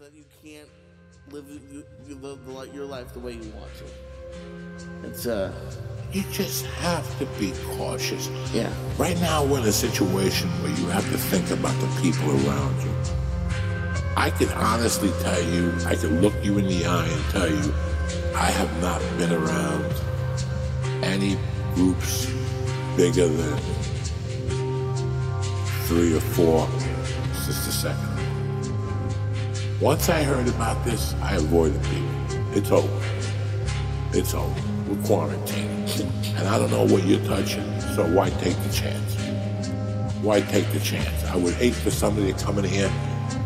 that you can't live the, the, your life the way you want to. It's uh. You just have to be cautious. Yeah. Right now, we're in a situation where you have to think about the people around you. I can honestly tell you, I can look you in the eye and tell you, I have not been around any groups bigger than three or four since the second. Once I heard about this, I avoided people. It's over. It's over. We're quarantined. And I don't know what you're touching, so why take the chance? Why take the chance? I would hate for somebody to come in here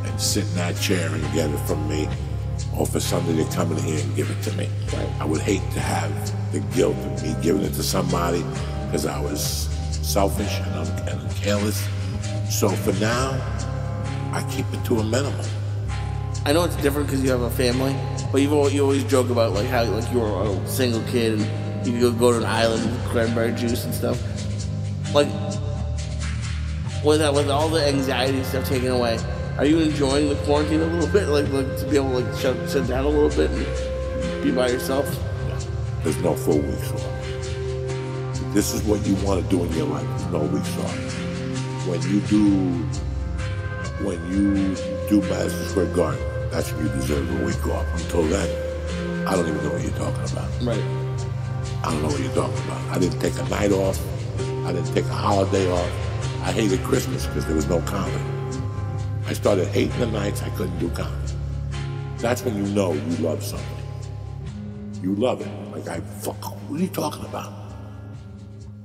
and sit in that chair and get it from me, or for somebody to come in here and give it to me. Right. I would hate to have the guilt of me giving it to somebody because I was selfish and, un- and careless. So for now, I keep it to a minimum. I know it's different because you have a family, but always, you always joke about like how like you were a single kid and you could go, go to an island with cranberry juice and stuff. Like with that, with all the anxiety stuff taken away, are you enjoying the quarantine a little bit? Like, like to be able to like shut, shut down a little bit and be by yourself? There's no four weeks off. This is what you want to do in your life. No weeks off. When you do, when you do Madison Square Garden, that's when you deserve a week off. Until then, I don't even know what you're talking about. Right. I don't know what you're talking about. I didn't take a night off. I didn't take a holiday off. I hated Christmas because there was no comedy. I started hating the nights I couldn't do comedy. That's when you know you love something. You love it. Like I fuck. What are you talking about?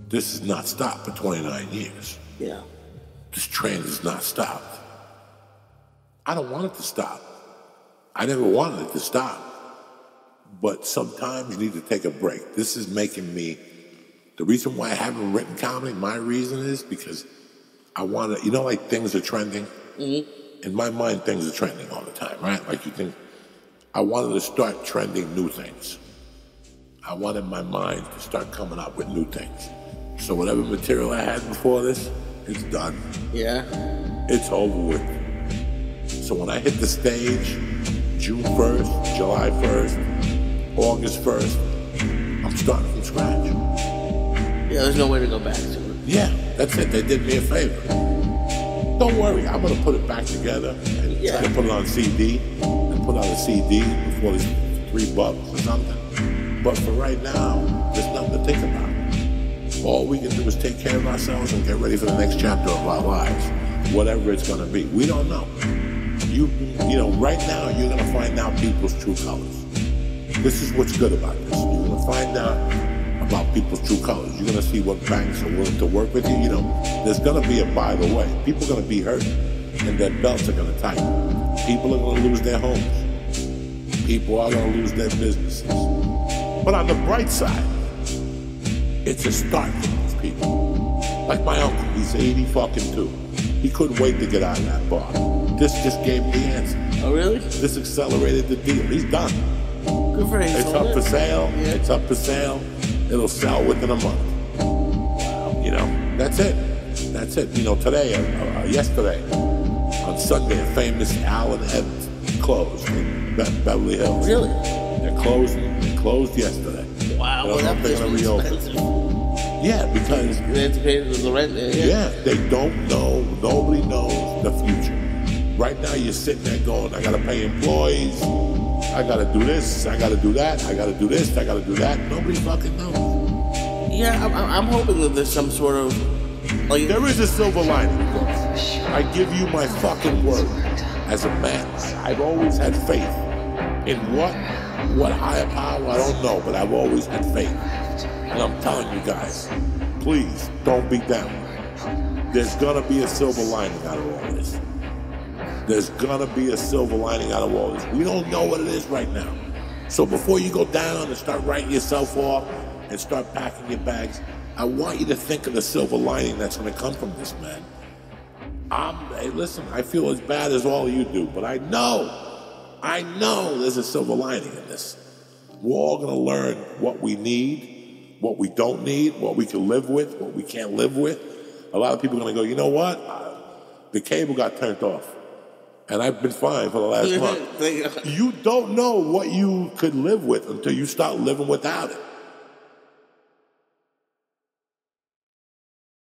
This has not stopped for 29 years. Yeah. This train has not stopped. I don't want it to stop. I never wanted it to stop. But sometimes you need to take a break. This is making me. The reason why I haven't written comedy, my reason is because I want to. You know, like things are trending. Mm. In my mind, things are trending all the time, right? Like you think. I wanted to start trending new things. I wanted my mind to start coming up with new things. So whatever material I had before this, it's done. Yeah. It's over with. So when I hit the stage, June 1st, July 1st, August 1st, I'm starting from scratch. Yeah. There's no way to go back to it. Yeah, that's it. They did me a favor. Don't worry, I'm gonna put it back together and Yeah. try to put it on CD and put out a CD before it's three bucks or something. But for right now, there's nothing to think about. All we can do is take care of ourselves and get ready for the next chapter of our lives, whatever it's gonna be. We don't know. You, you know, right now you're gonna find out people's true colors. This is what's good about this. You're gonna find out about people's true colors. You're gonna see what banks are willing to work with you. You know, there's gonna be a by the way. People are gonna be hurt, and their belts are gonna tighten. People are gonna lose their homes. People are gonna lose their businesses. But on the bright side, it's a start for people. Like my uncle, he's 80 fucking two. He couldn't wait to get out of that bar. This just gave him the answer. Oh, really? This accelerated the deal. He's done. Good for him. It's up for sale. It's up for sale. It'll sell within a month. You know, that's it. That's it. You know, today, uh, uh, yesterday, on Sunday, a famous Allen Evans closed in Be- Beverly Hills. Really? They're closing. They closed yesterday. Wow. Well, that place was expensive. Yeah, because They had to pay the rent. Yeah. yeah, they don't know. Nobody knows the future. Right now, you're sitting there going, I gotta pay employees. I gotta do this. I gotta do that. I gotta do this. I gotta do that. Nobody fucking knows. Yeah, I'm, I'm hoping that there's some sort of like There is a silver lining. I give you my fucking word. As a man, I've always had faith in what, what higher power. I don't know, but I've always had faith. And I'm telling you guys, please don't be down. There's gonna be a silver lining out of all this. There's gonna be a silver lining out of all this. We don't know what it is right now. So before you go down and start writing yourself off and start packing your bags, I want you to think of the silver lining that's gonna come from this, man. I'm, hey, listen, I feel as bad as all you do, but I know, I know there's a silver lining in this. We're all gonna learn what we need, what we don't need, what we can live with, what we can't live with. A lot of people are gonna go, you know what? The cable got turned off and I've been fine for the last month. You don't know what you could live with until you start living without it.